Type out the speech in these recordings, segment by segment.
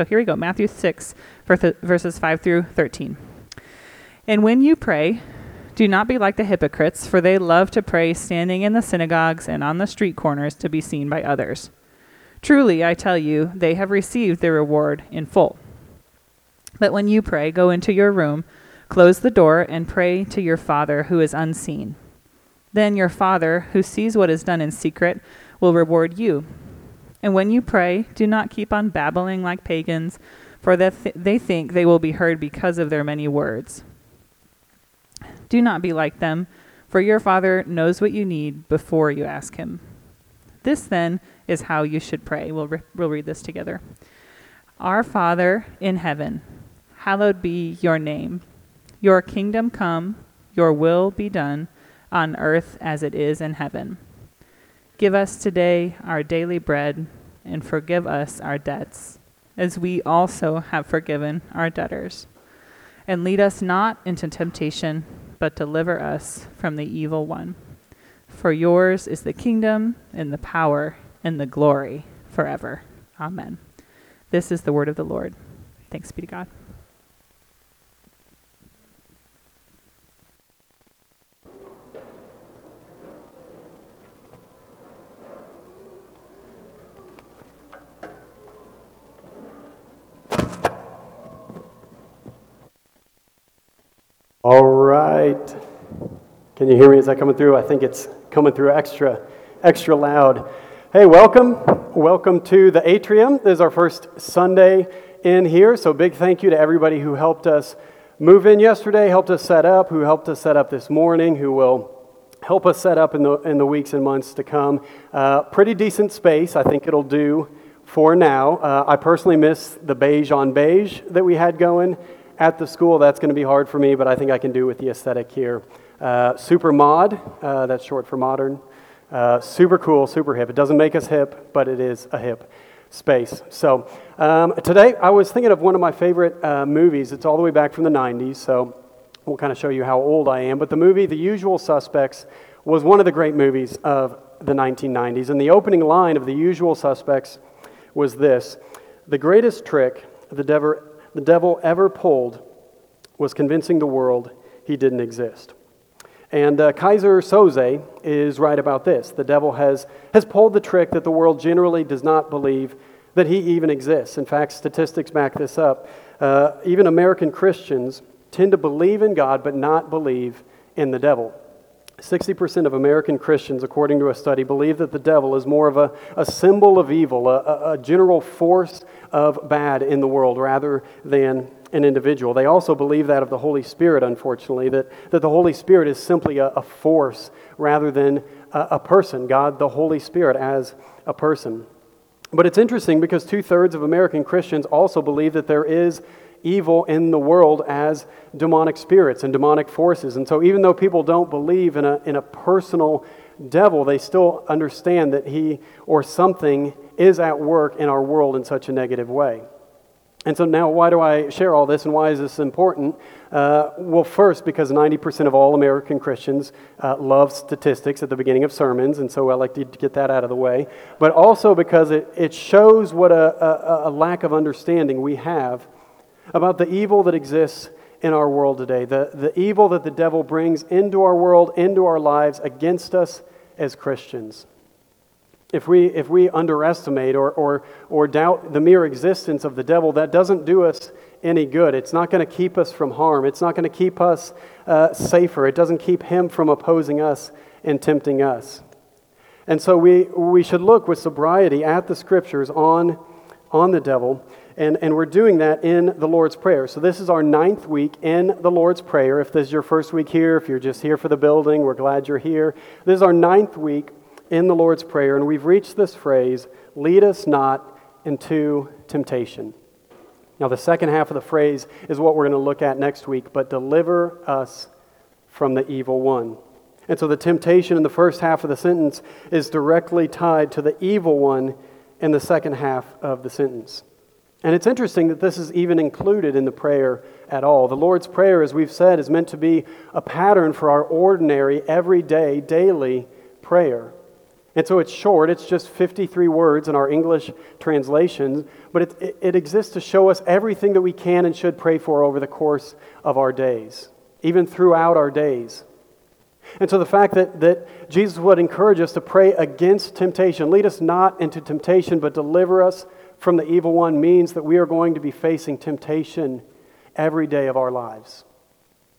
So here we go Matthew 6, verses 5 through 13. And when you pray, do not be like the hypocrites, for they love to pray standing in the synagogues and on the street corners to be seen by others. Truly, I tell you, they have received their reward in full. But when you pray, go into your room, close the door, and pray to your Father who is unseen. Then your Father, who sees what is done in secret, will reward you. And when you pray, do not keep on babbling like pagans, for th- they think they will be heard because of their many words. Do not be like them, for your Father knows what you need before you ask Him. This, then, is how you should pray. We'll, re- we'll read this together. Our Father in heaven, hallowed be your name. Your kingdom come, your will be done, on earth as it is in heaven. Give us today our daily bread, and forgive us our debts, as we also have forgiven our debtors. And lead us not into temptation but deliver us from the evil one. For yours is the kingdom, and the power, and the glory forever. Amen. This is the word of the Lord. Thanks be to God. All right. Can you hear me? Is that coming through? I think it's coming through extra, extra loud. Hey, welcome. Welcome to the atrium. This is our first Sunday in here. So, big thank you to everybody who helped us move in yesterday, helped us set up, who helped us set up this morning, who will help us set up in the, in the weeks and months to come. Uh, pretty decent space. I think it'll do for now. Uh, I personally miss the beige on beige that we had going at the school, that's going to be hard for me, but I think I can do with the aesthetic here. Uh, super mod, uh, that's short for modern. Uh, super cool, super hip. It doesn't make us hip, but it is a hip space. So um, today I was thinking of one of my favorite uh, movies. It's all the way back from the 90s, so we'll kind of show you how old I am. But the movie The Usual Suspects was one of the great movies of the 1990s. And the opening line of The Usual Suspects was this The greatest trick the devil the devil ever pulled was convincing the world he didn't exist. And uh, Keyser Söze is right about this. The devil has, has pulled the trick that the world generally does not believe that he even exists. In fact, statistics back this up. Uh, even American Christians tend to believe in God but not believe in the devil. 60% of American Christians, according to a study, believe that the devil is more of a, a symbol of evil, a, a general force of bad in the world, rather than an individual. They also believe that of the Holy Spirit, unfortunately, that, that the Holy Spirit is simply a, a force rather than a, a person, God, the Holy Spirit, as a person. But it's interesting because two thirds of American Christians also believe that there is evil in the world as demonic spirits and demonic forces. And so, even though people don't believe in a, in a personal devil, they still understand that he or something is at work in our world in such a negative way. And so, now why do I share all this and why is this important? Uh, well, first, because 90% of all American Christians uh, love statistics at the beginning of sermons, and so I like to get that out of the way. But also because it, it shows what a, a, a lack of understanding we have about the evil that exists in our world today, the, the evil that the devil brings into our world, into our lives, against us as Christians. If we, if we underestimate or, or, or doubt the mere existence of the devil, that doesn't do us any good. It's not going to keep us from harm. It's not going to keep us uh, safer. It doesn't keep him from opposing us and tempting us. And so we, we should look with sobriety at the scriptures on, on the devil and, and we're doing that in the Lord's Prayer. So, this is our ninth week in the Lord's Prayer. If this is your first week here, if you're just here for the building, we're glad you're here. This is our ninth week in the Lord's Prayer, and we've reached this phrase lead us not into temptation. Now, the second half of the phrase is what we're going to look at next week, but deliver us from the evil one. And so the temptation in the first half of the sentence is directly tied to the evil one in the second half of the sentence. And it's interesting that this is even included in the prayer at all. The Lord's Prayer, as we've said, is meant to be a pattern for our ordinary, everyday, daily prayer. And so it's short, it's just 53 words in our English translations, but it, it, it, exists to show us everything that we can and should pray for over the course of our days, even throughout our days. And so the fact that, that Jesus would encourage us to pray against temptation, lead us not into temptation, but deliver us from the evil one, means that we are going to be facing temptation every day of our lives.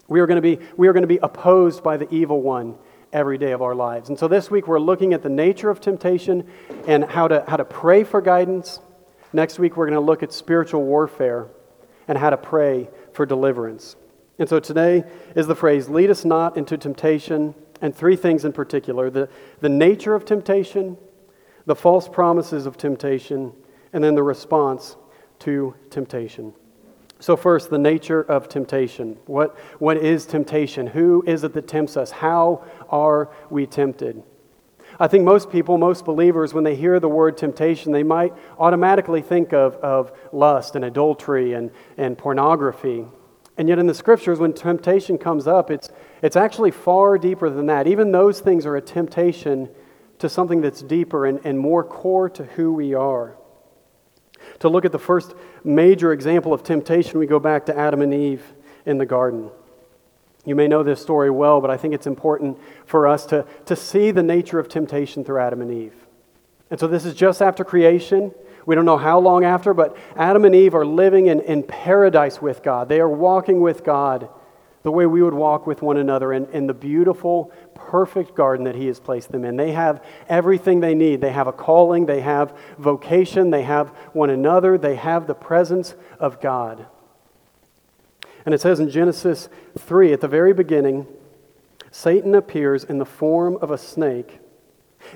We are going to be, we are going to be opposed by the evil one every day of our lives. And so this week we're looking at the nature of temptation and how to, how to pray for guidance. Next week we're going to look at spiritual warfare and how to pray for deliverance. And so today is the phrase, lead us not into temptation, and three things in particular the, the nature of temptation, the false promises of temptation, and then the response to temptation. So, first, the nature of temptation. What, what is temptation? Who is it that tempts us? How are we tempted? I think most people, most believers, when they hear the word temptation, they might automatically think of, of lust and adultery and, and pornography. And yet, in the scriptures, when temptation comes up, it's, it's actually far deeper than that. Even those things are a temptation to something that's deeper and, and more core to who we are. To look at the first major example of temptation, we go back to Adam and Eve in the garden. You may know this story well, but I think it's important for us to, to see the nature of temptation through Adam and Eve. And so this is just after creation. We don't know how long after, but Adam and Eve are living in, in paradise with God. They are walking with God the way we would walk with one another in, in the beautiful, perfect garden that He has placed them in. They have everything they need. They have a calling, they have vocation, they have one another, they have the presence of God. And it says in Genesis 3 at the very beginning, Satan appears in the form of a snake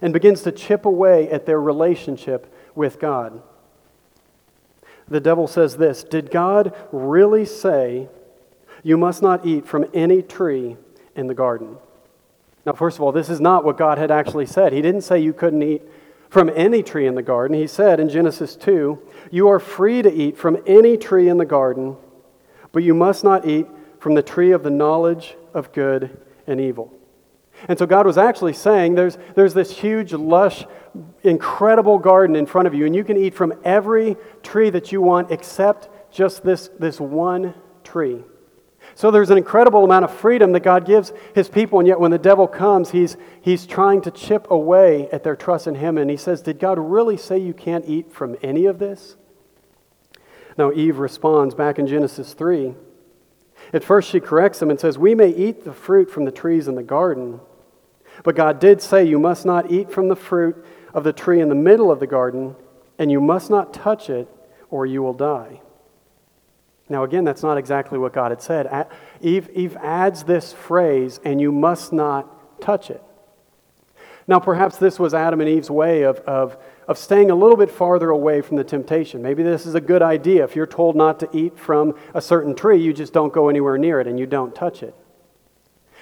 and begins to chip away at their relationship with God. The devil says this Did God really say, you must not eat from any tree in the garden. Now, first of all, this is not what God had actually said. He didn't say you couldn't eat from any tree in the garden. He said in Genesis 2, You are free to eat from any tree in the garden, but you must not eat from the tree of the knowledge of good and evil. And so God was actually saying there's, there's this huge, lush, incredible garden in front of you, and you can eat from every tree that you want except just this, this one tree. So there's an incredible amount of freedom that God gives his people, and yet when the devil comes, he's, he's trying to chip away at their trust in him. And he says, Did God really say you can't eat from any of this? Now, Eve responds back in Genesis 3. At first, she corrects him and says, We may eat the fruit from the trees in the garden, but God did say, You must not eat from the fruit of the tree in the middle of the garden, and you must not touch it, or you will die. Now, again, that's not exactly what God had said. Eve, Eve adds this phrase, and you must not touch it. Now, perhaps this was Adam and Eve's way of, of, of staying a little bit farther away from the temptation. Maybe this is a good idea. If you're told not to eat from a certain tree, you just don't go anywhere near it and you don't touch it.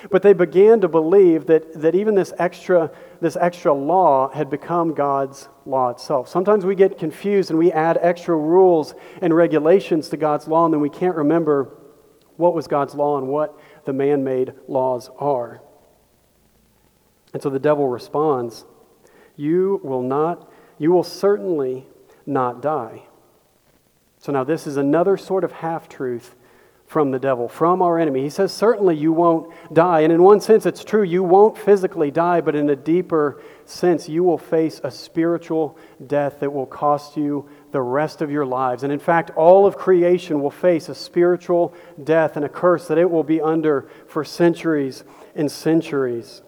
But they began to believe that, that even this extra, this extra law had become God's law itself. Sometimes we get confused and we add extra rules and regulations to God's law, and then we can't remember what was God's law and what the man made laws are. And so the devil responds, You will not, you will certainly not die. So now this is another sort of half truth from the devil, from our enemy. He says, Certainly you won't die. And in one sense, it's true, you won't physically die, but in a deeper sense, you will face a spiritual death that will cost you the rest of your lives. And in fact, all of creation will face a spiritual death and a curse that it will be under for centuries and centuries.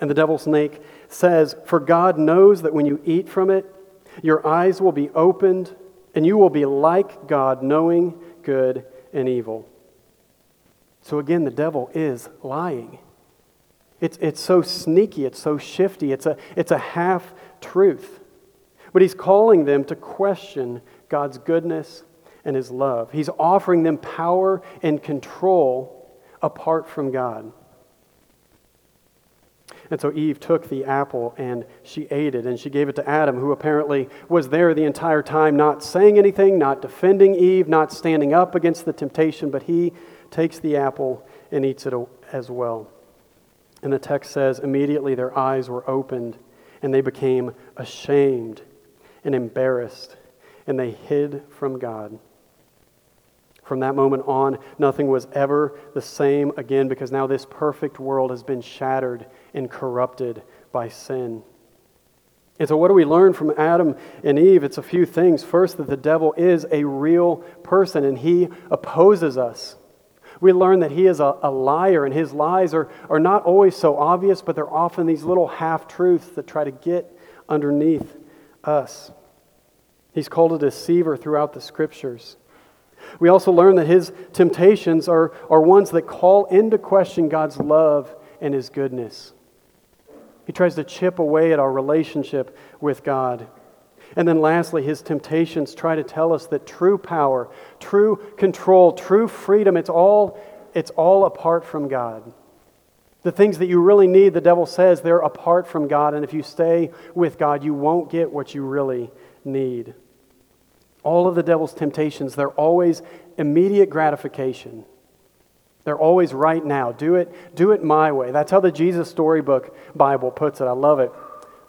And the devil's snake says, For God knows that when you eat from it, your eyes will be opened, and you will be like God, knowing good and evil. So again, the devil is lying. It's, it's so sneaky, it's so shifty, it's a, it's a half truth. But he's calling them to question God's goodness and his love. He's offering them power and control apart from God. And so Eve took the apple and she ate it, and she gave it to Adam, who apparently was there the entire time, not saying anything, not defending Eve, not standing up against the temptation, but he takes the apple and eats it as well. And the text says, immediately their eyes were opened, and they became ashamed and embarrassed, and they hid from God. From that moment on, nothing was ever the same again because now this perfect world has been shattered and corrupted by sin. And so, what do we learn from Adam and Eve? It's a few things. First, that the devil is a real person and he opposes us. We learn that he is a, a liar, and his lies are, are not always so obvious, but they're often these little half truths that try to get underneath us. He's called a deceiver throughout the scriptures. We also learn that his temptations are, are ones that call into question God's love and his goodness. He tries to chip away at our relationship with God. And then lastly, his temptations try to tell us that true power, true control, true freedom, it's all, it's all apart from God. The things that you really need, the devil says, they're apart from God. And if you stay with God, you won't get what you really need. All of the devil's temptations, they're always immediate gratification. They're always right now. Do it, do it my way. That's how the Jesus Storybook Bible puts it. I love it.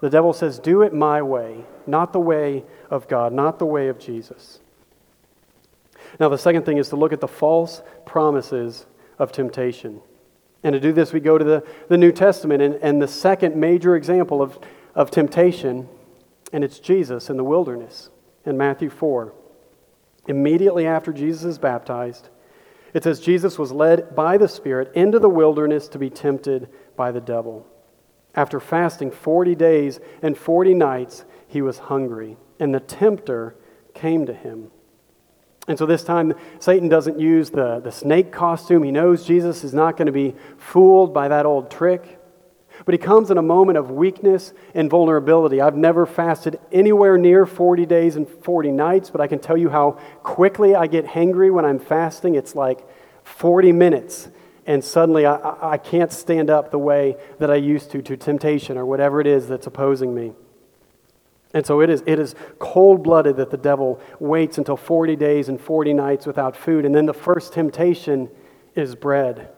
The devil says, Do it my way, not the way of God, not the way of Jesus. Now, the second thing is to look at the false promises of temptation. And to do this, we go to the, the New Testament and, and the second major example of, of temptation, and it's Jesus in the wilderness in Matthew 4. Immediately after Jesus is baptized, it says Jesus was led by the Spirit into the wilderness to be tempted by the devil. After fasting 40 days and 40 nights, he was hungry, and the tempter came to him. And so this time, Satan doesn't use the, the snake costume. He knows Jesus is not going to be fooled by that old trick. But he comes in a moment of weakness and vulnerability. I've never fasted anywhere near 40 days and 40 nights, but I can tell you how quickly I get hangry when I'm fasting. It's like 40 minutes and suddenly I, I can't stand up the way that I used to to temptation or whatever it is that's opposing me. And so it is, it is cold blooded that the devil waits until 40 days and 40 nights without food. And then the first temptation is bread.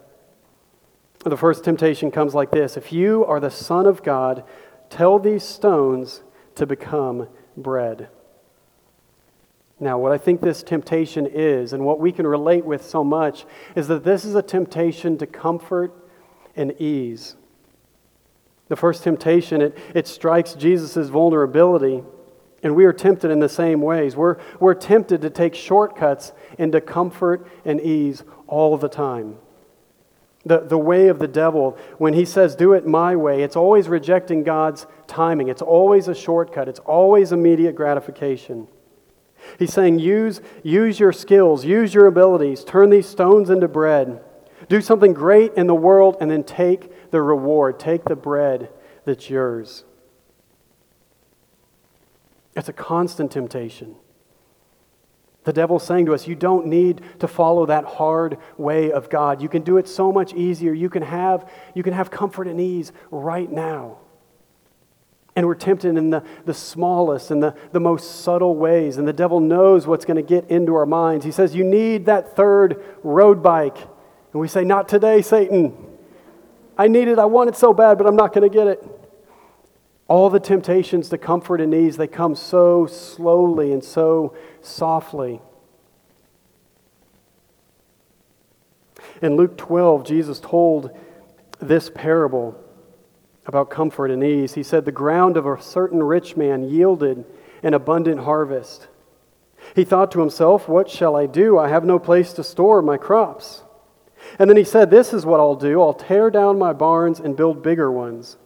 The first temptation comes like this If you are the Son of God, tell these stones to become bread. Now, what I think this temptation is, and what we can relate with so much, is that this is a temptation to comfort and ease. The first temptation, it, it strikes Jesus' vulnerability, and we are tempted in the same ways. We're, we're tempted to take shortcuts into comfort and ease all the time. The, the way of the devil, when he says, do it my way, it's always rejecting God's timing. It's always a shortcut. It's always immediate gratification. He's saying, use, use your skills, use your abilities, turn these stones into bread. Do something great in the world, and then take the reward. Take the bread that's yours. It's a constant temptation. The devil's saying to us, You don't need to follow that hard way of God. You can do it so much easier. You can have, you can have comfort and ease right now. And we're tempted in the, the smallest and the, the most subtle ways. And the devil knows what's going to get into our minds. He says, You need that third road bike. And we say, Not today, Satan. I need it. I want it so bad, but I'm not going to get it. All the temptations to comfort and ease, they come so slowly and so softly. In Luke 12, Jesus told this parable about comfort and ease. He said, The ground of a certain rich man yielded an abundant harvest. He thought to himself, What shall I do? I have no place to store my crops. And then he said, This is what I'll do I'll tear down my barns and build bigger ones.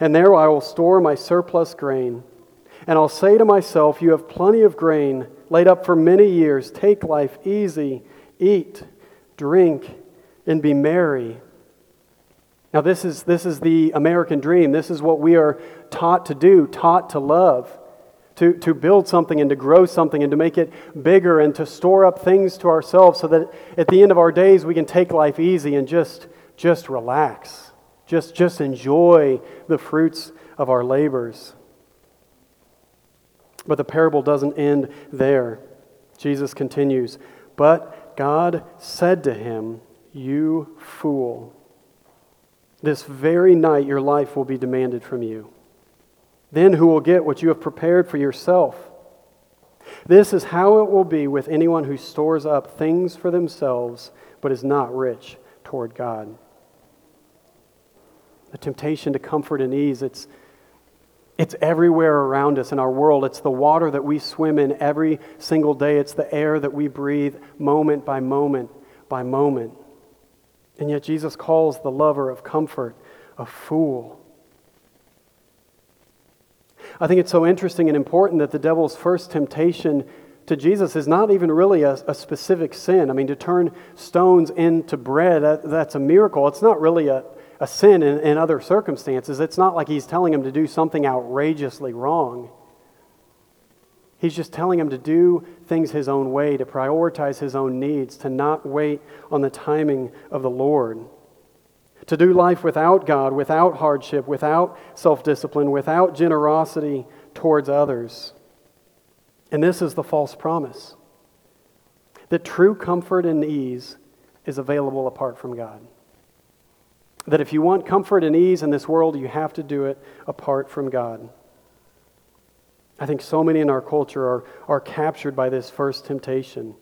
And there I will store my surplus grain. And I'll say to myself, You have plenty of grain laid up for many years. Take life easy, eat, drink, and be merry. Now, this is, this is the American dream. This is what we are taught to do, taught to love, to, to build something and to grow something and to make it bigger and to store up things to ourselves so that at the end of our days we can take life easy and just, just relax, just, just enjoy the fruits of our labors. But the parable doesn't end there. Jesus continues, But God said to him, You fool. This very night, your life will be demanded from you. Then who will get what you have prepared for yourself? This is how it will be with anyone who stores up things for themselves but is not rich toward God. The temptation to comfort and ease, it's, it's everywhere around us in our world. It's the water that we swim in every single day, it's the air that we breathe moment by moment by moment. And yet, Jesus calls the lover of comfort a fool. I think it's so interesting and important that the devil's first temptation to Jesus is not even really a, a specific sin. I mean, to turn stones into bread, that, that's a miracle. It's not really a, a sin in, in other circumstances. It's not like he's telling him to do something outrageously wrong. He's just telling him to do things his own way, to prioritize his own needs, to not wait on the timing of the Lord to do life without God, without hardship, without self discipline, without generosity towards others. And this is the false promise that true comfort and ease is available apart from God. That if you want comfort and ease in this world, you have to do it apart from God. I think so many in our culture are, are captured by this first temptation.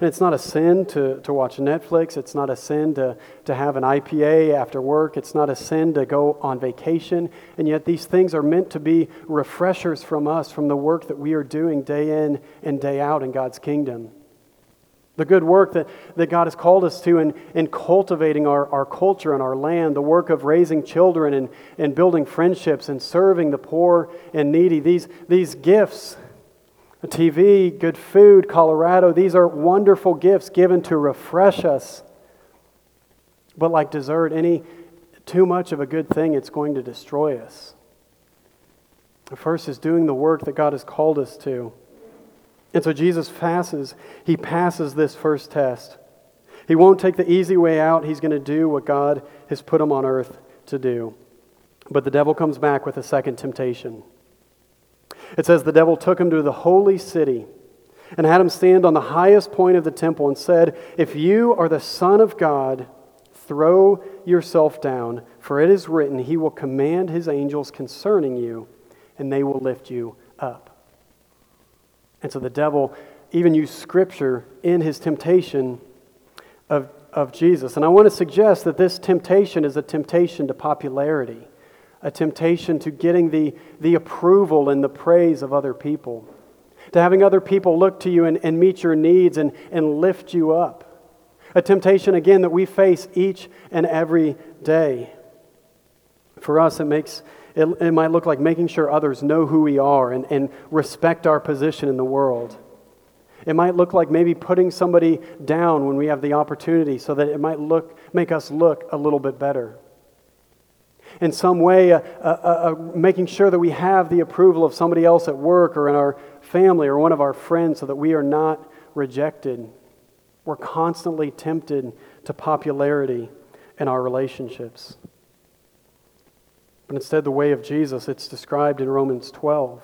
And it's not a sin to, to watch Netflix. It's not a sin to, to have an IPA after work. It's not a sin to go on vacation. And yet, these things are meant to be refreshers from us, from the work that we are doing day in and day out in God's kingdom. The good work that, that God has called us to in, in cultivating our, our culture and our land, the work of raising children and, and building friendships and serving the poor and needy, these, these gifts TV, good food, Colorado. These are wonderful gifts given to refresh us. But like dessert, any too much of a good thing, it's going to destroy us. The first is doing the work that God has called us to. And so Jesus passes, he passes this first test. He won't take the easy way out. He's going to do what God has put him on earth to do. But the devil comes back with a second temptation. It says, The devil took him to the holy city and had him stand on the highest point of the temple and said, If you are the Son of God, throw yourself down, for it is written, He will command His angels concerning you, and they will lift you up. And so the devil even used scripture in his temptation of, of Jesus. And I want to suggest that this temptation is a temptation to popularity a temptation to getting the, the approval and the praise of other people, to having other people look to you and, and meet your needs and, and lift you up. A temptation, again, that we face each and every day. For us, it makes it, it might look like making sure others know who we are and, and respect our position in the world. It might look like maybe putting somebody down when we have the opportunity so that it might look, make us look a little bit better in some way, uh, uh, uh, making sure that we have the approval of somebody else at work or in our family or one of our friends so that we are not rejected. We're constantly tempted to popularity in our relationships. But instead, the way of Jesus, it's described in Romans 12.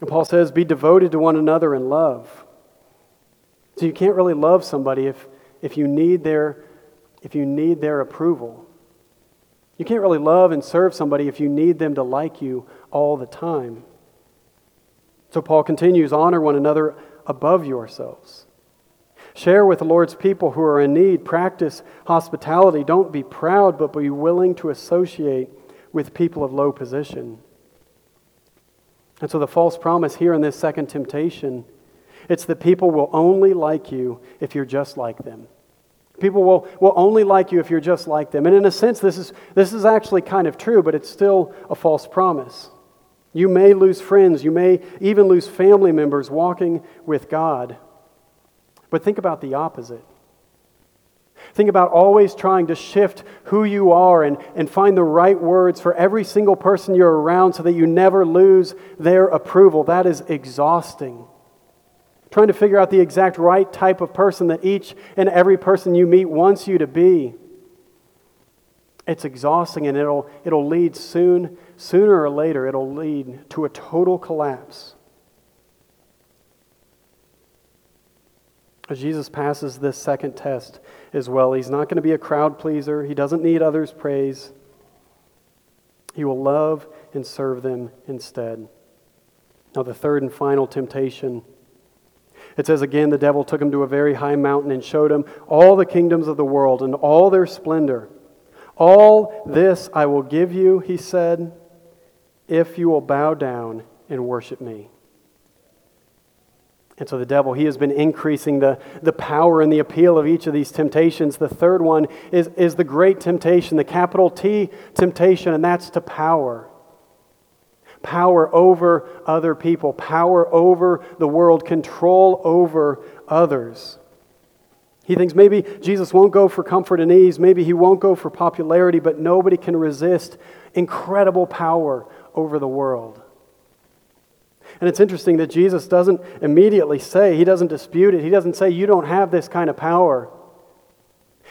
And Paul says, Be devoted to one another in love. So you can't really love somebody if, if, you, need their, if you need their approval. You can't really love and serve somebody if you need them to like you all the time. So Paul continues honor one another above yourselves. Share with the Lord's people who are in need. Practice hospitality. Don't be proud, but be willing to associate with people of low position. And so the false promise here in this second temptation, it's that people will only like you if you're just like them. People will, will only like you if you're just like them. And in a sense, this is, this is actually kind of true, but it's still a false promise. You may lose friends, you may even lose family members walking with God. But think about the opposite. Think about always trying to shift who you are and, and find the right words for every single person you're around so that you never lose their approval. That is exhausting trying to figure out the exact right type of person that each and every person you meet wants you to be. It's exhausting and it'll, it'll lead soon, sooner or later, it'll lead to a total collapse. Jesus passes this second test as well, he's not going to be a crowd pleaser. He doesn't need others' praise. He will love and serve them instead. Now, the third and final temptation. It says again, the devil took him to a very high mountain and showed him all the kingdoms of the world and all their splendor. All this I will give you, he said, if you will bow down and worship me. And so the devil, he has been increasing the, the power and the appeal of each of these temptations. The third one is, is the great temptation, the capital T temptation, and that's to power. Power over other people, power over the world, control over others. He thinks maybe Jesus won't go for comfort and ease, maybe he won't go for popularity, but nobody can resist incredible power over the world. And it's interesting that Jesus doesn't immediately say, he doesn't dispute it. He doesn't say, You don't have this kind of power.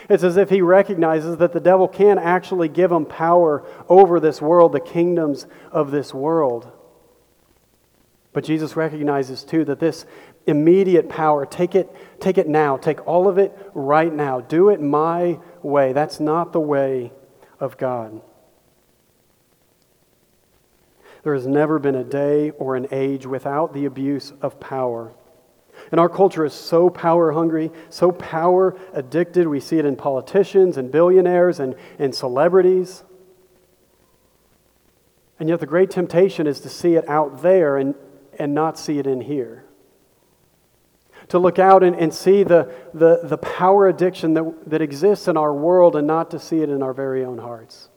It's as if he recognizes that the devil can actually give him power over this world, the kingdoms of this world. But Jesus recognizes too that this immediate power, take it, take it now, take all of it right now. Do it my way. That's not the way of God. There has never been a day or an age without the abuse of power. And our culture is so power hungry, so power addicted. We see it in politicians and billionaires and, and celebrities. And yet, the great temptation is to see it out there and, and not see it in here. To look out and, and see the, the, the power addiction that, that exists in our world and not to see it in our very own hearts.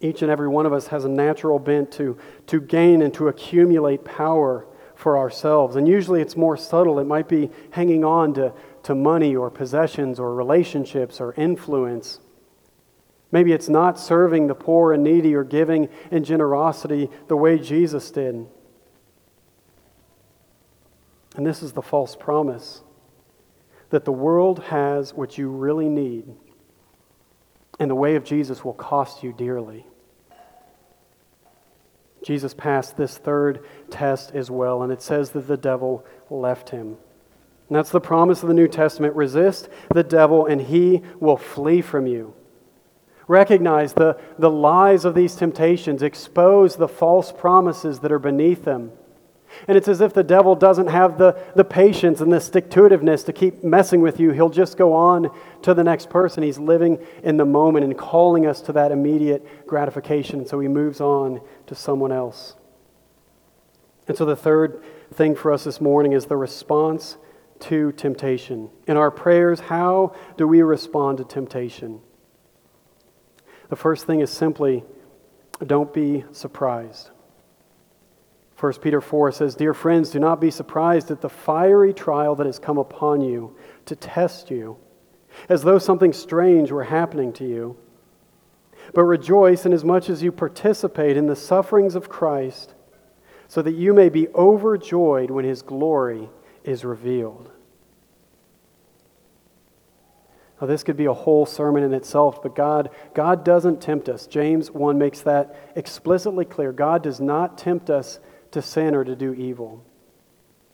Each and every one of us has a natural bent to, to gain and to accumulate power for ourselves. And usually it's more subtle. It might be hanging on to, to money or possessions or relationships or influence. Maybe it's not serving the poor and needy or giving in generosity the way Jesus did. And this is the false promise that the world has what you really need and the way of Jesus will cost you dearly. Jesus passed this third test as well, and it says that the devil left him. And that's the promise of the New Testament resist the devil, and he will flee from you. Recognize the, the lies of these temptations, expose the false promises that are beneath them, and it's as if the devil doesn't have the, the patience and the stick to itiveness to keep messing with you. He'll just go on to the next person. He's living in the moment and calling us to that immediate gratification. So he moves on to someone else. And so the third thing for us this morning is the response to temptation. In our prayers, how do we respond to temptation? The first thing is simply don't be surprised. 1 Peter 4 says, Dear friends, do not be surprised at the fiery trial that has come upon you to test you, as though something strange were happening to you. But rejoice inasmuch as you participate in the sufferings of Christ, so that you may be overjoyed when his glory is revealed. Now, this could be a whole sermon in itself, but God, God doesn't tempt us. James 1 makes that explicitly clear. God does not tempt us to sin or to do evil.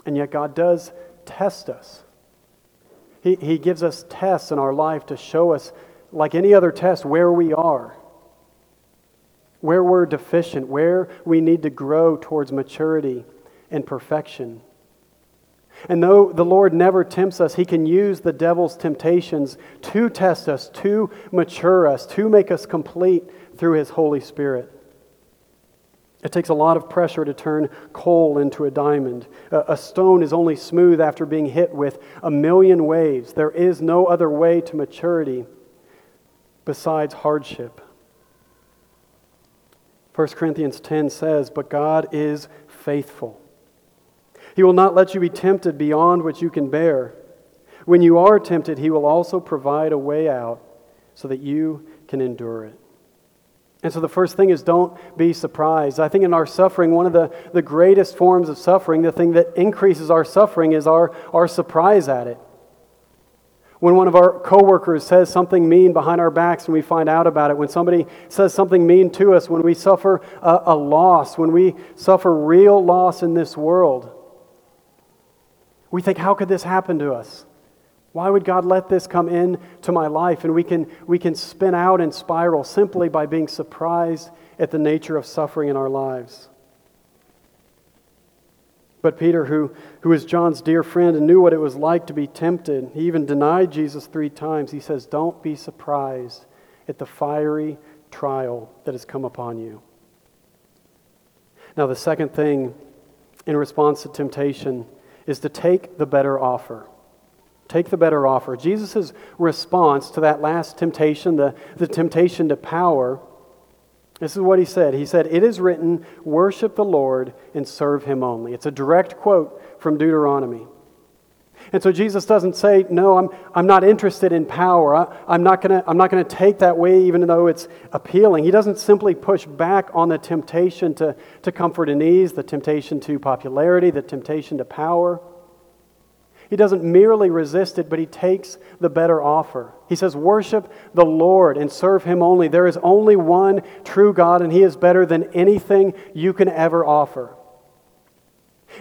And yet, God does test us. He, he gives us tests in our life to show us, like any other test, where we are, where we're deficient, where we need to grow towards maturity and perfection. And though the Lord never tempts us, He can use the devil's temptations to test us, to mature us, to make us complete through His Holy Spirit. It takes a lot of pressure to turn coal into a diamond. A, stone is only smooth after being hit with a million waves. There is no other way to maturity besides hardship. 1 Corinthians 10 says, But God is faithful. He will not let you be tempted beyond what you can bear. When you are tempted, He will also provide a way out so that you can endure it. And so the first thing is don't be surprised. I think in our suffering, one of the, the greatest forms of suffering, the thing that increases our suffering is our, our surprise at it. When one of our coworkers says something mean behind our backs and we find out about it, when somebody says something mean to us, when we suffer a, a loss, when we suffer real loss in this world, we think, how could this happen to us? Why would God let this come into my life? And we can, we can spin out and spiral simply by being surprised at the nature of suffering in our lives. But Peter, who, who is John's dear friend and knew what it was like to be tempted, he even denied Jesus three times. He says, Don't be surprised at the fiery trial that has come upon you. Now, the second thing in response to temptation is to take the better offer. Take the better offer. Jesus' response to that last temptation, the, the temptation to power, this is what he said. He said, It is written, worship the Lord and serve him only. It's a direct quote from Deuteronomy. And so Jesus doesn't say, No, I'm, I'm not interested in power. I, am not going to I'm not going to take that way, even though it's appealing. He doesn't simply push back on the temptation to, to comfort and ease, the temptation to popularity, the temptation to power. He doesn't merely resist it, but he takes the better offer. He says, Worship the Lord and serve him only. There is only one true God, and he is better than anything you can ever offer.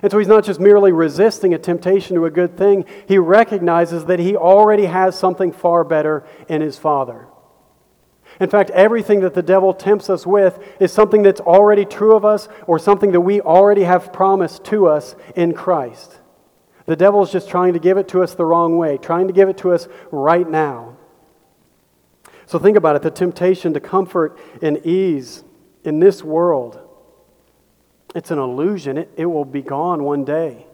And so he's not just merely resisting a temptation to a good thing, he recognizes that he already has something far better in his Father. In fact, everything that the devil tempts us with is something that's already true of us or something that we already have promised to us in Christ. The devil's just trying to give it to us the wrong way, trying to give it to us right now. So think about it the temptation to comfort and ease in this world it's an illusion, it, it will be gone one day.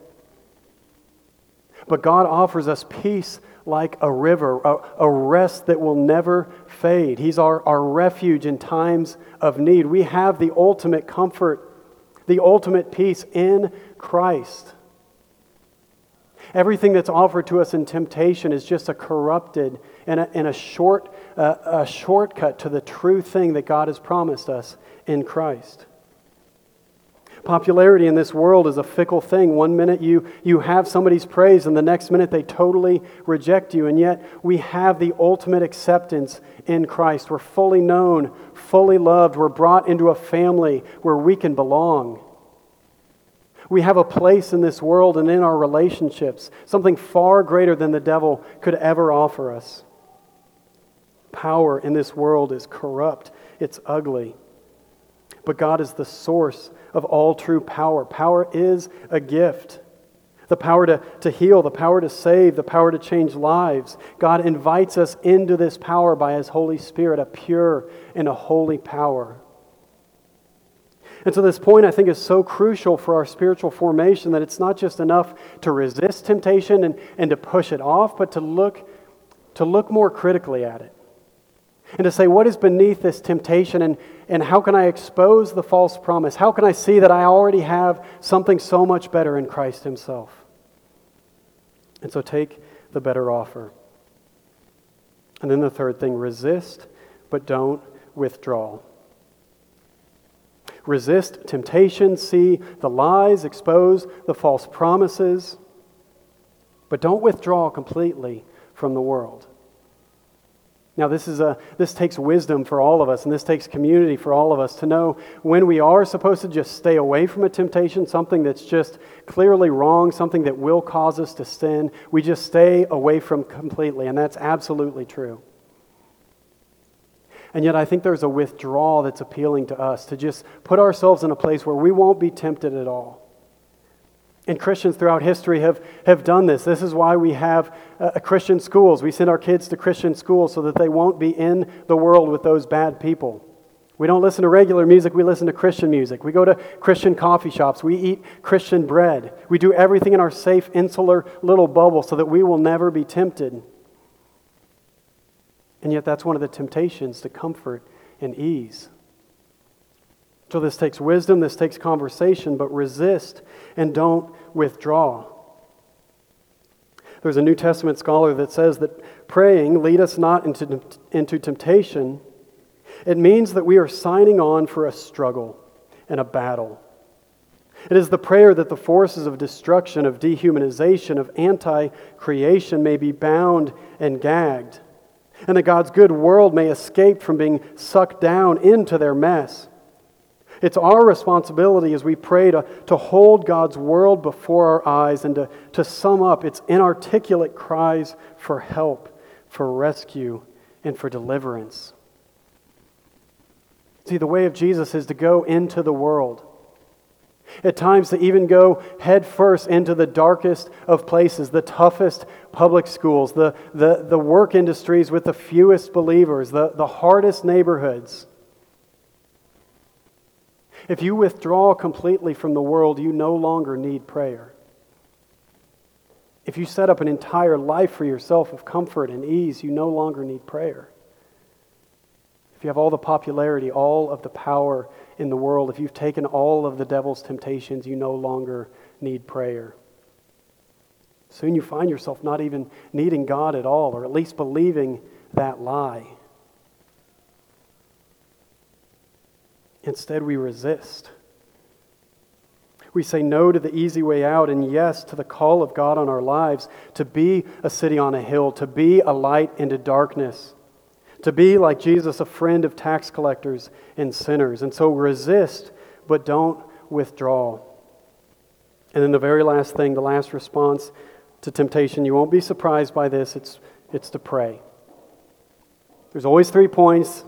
But God offers us peace like a river, a, a, rest that will never fade. He's our, our refuge in times of need. We have the ultimate comfort, the ultimate peace in Christ. Everything that's offered to us in temptation is just a corrupted and a, and a, short, uh, a shortcut to the true thing that God has promised us in Christ. Popularity in this world is a fickle thing. One minute you, you have somebody's praise, and the next minute they totally reject you. And yet we have the ultimate acceptance in Christ. We're fully known, fully loved. We're brought into a family where we can belong. We have a place in this world and in our relationships, something far greater than the devil could ever offer us. Power in this world is corrupt, it's ugly. But God is the source of all true power. Power is a gift. The power to, to heal, the power to save, the power to change lives. God invites us into this power by His Holy Spirit, a pure and a holy power. And so, this point I think is so crucial for our spiritual formation that it's not just enough to resist temptation and, and to push it off, but to look, to look more critically at it and to say, what is beneath this temptation and, and how can I expose the false promise? How can I see that I already have something so much better in Christ Himself? And so take the better offer. And then the third thing resist, but don't withdraw. Resist temptation, see the lies, expose the false promises, but don't withdraw completely from the world. Now, this, is a, this takes wisdom for all of us, and this takes community for all of us to know when we are supposed to just stay away from a temptation, something that's just clearly wrong, something that will cause us to sin. We just stay away from completely, and that's absolutely true. And yet, I think there's a withdrawal that's appealing to us to just put ourselves in a place where we won't be tempted at all. And Christians throughout history have, have done this. This is why we have uh, Christian schools. We send our kids to Christian schools so that they won't be in the world with those bad people. We don't listen to regular music, we listen to Christian music. We go to Christian coffee shops. We eat Christian bread. We do everything in our safe, insular little bubble so that we will never be tempted. And yet, that's one of the temptations to comfort and ease. So, this takes wisdom, this takes conversation, but resist and don't withdraw. There's a New Testament scholar that says that praying, lead us not into, into temptation, it means that we are signing on for a struggle and a battle. It is the prayer that the forces of destruction, of dehumanization, of anti creation may be bound and gagged, and that God's good world may escape from being sucked down into their mess. It's our responsibility as we pray to, to hold God's world before our eyes and to, to sum up its inarticulate cries for help, for rescue, and for deliverance. See, the way of Jesus is to go into the world. At times, to even go headfirst into the darkest of places, the toughest public schools, the, the, the work industries with the fewest believers, the, the hardest neighborhoods. If you withdraw completely from the world, you no longer need prayer. If you set up an entire life for yourself of comfort and ease, you no longer need prayer. If you have all the popularity, all of the power in the world, if you've taken all of the devil's temptations, you no longer need prayer. Soon you find yourself not even needing God at all, or at least believing that lie. Instead, we resist. We say no to the easy way out and yes to the call of God on our lives to be a city on a hill, to be a light into darkness, to be like Jesus, a friend of tax collectors and sinners. And so resist, but don't withdraw. And then the very last thing, the last response to temptation, you won't be surprised by this, it's, it's to pray. There's always three points.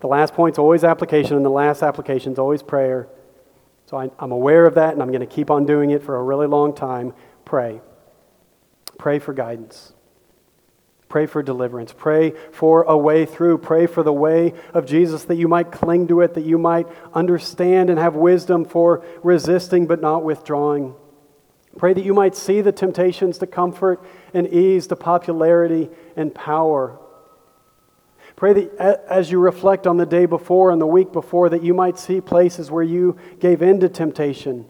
The last point's always application, and the last application's always prayer. So I, am aware of that, and I'm going to keep on doing it for a really long time. Pray. Pray for guidance. Pray for deliverance. Pray for a way through. Pray for the way of Jesus that you might cling to it, that you might understand and have wisdom for resisting but not withdrawing. Pray that you might see the temptations to comfort and ease, to popularity and power. Pray that as you reflect on the day before and the week before, that you might see places where you gave in to temptation,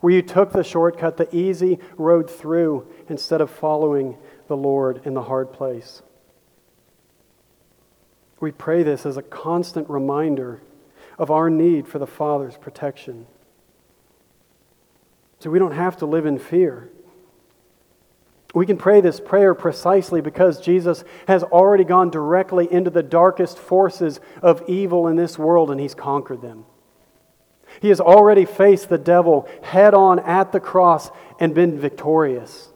where you took the shortcut, the easy road through, instead of following the Lord in the hard place. We pray this as a constant reminder of our need for the Father's protection. So we don't have to live in fear. We can pray this prayer precisely because Jesus has already gone directly into the darkest forces of evil in this world and he's conquered them. He has already faced the devil head on at the cross and been victorious.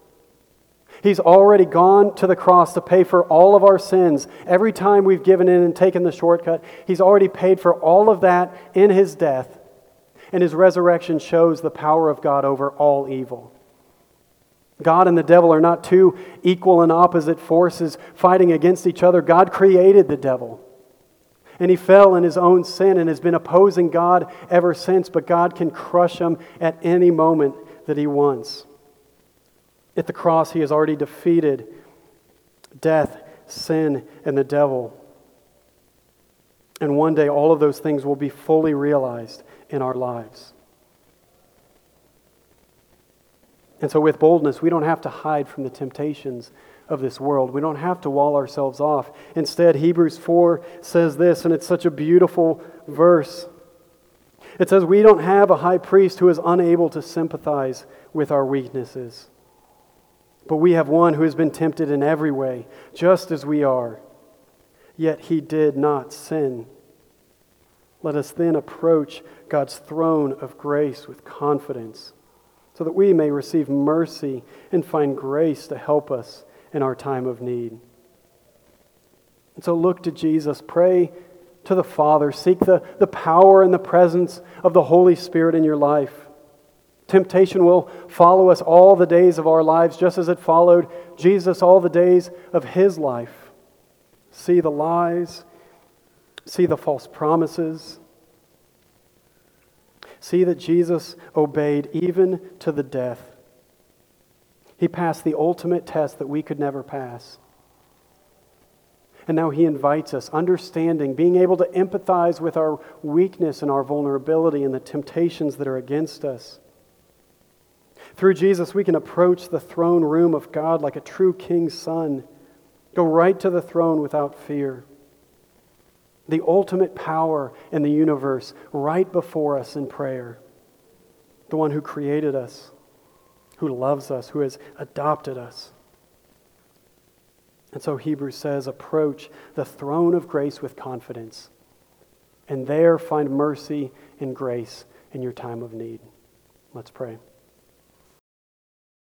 He's already gone to the cross to pay for all of our sins. Every time we've given in and taken the shortcut, He's already paid for all of that in His death. And His resurrection shows the power of God over all evil. God and the devil are not two equal and opposite forces fighting against each other. God created the devil. And he fell in his own sin and has been opposing God ever since, but God can crush him at any moment that he wants. At the cross, he has already defeated death, sin, and the devil. And one day, all of those things will be fully realized in our lives. And so, with boldness, we don't have to hide from the temptations of this world. We don't have to wall ourselves off. Instead, Hebrews 4 says this, and it's such a beautiful verse. It says, We don't have a high priest who is unable to sympathize with our weaknesses, but we have one who has been tempted in every way, just as we are, yet he did not sin. Let us then approach God's throne of grace with confidence so that we may receive mercy and find grace to help us in our time of need. And so look to Jesus, pray to the Father, seek the, the power and the presence of the Holy Spirit in your life. Temptation will follow us all the days of our lives, just as it followed Jesus all the days of his life. See the lies, see the false promises, See that Jesus obeyed even to the death. He passed the ultimate test that we could never pass. And now he invites us, understanding, being able to empathize with our weakness and our vulnerability and the temptations that are against us. Through Jesus, we can approach the throne room of God like a true king's son, go right to the throne without fear the ultimate power in the universe right before us in prayer. The one who created us, who loves us, who has adopted us. And so Hebrews says, approach the throne of grace with confidence. and there find mercy and grace in your time of need. Let's pray.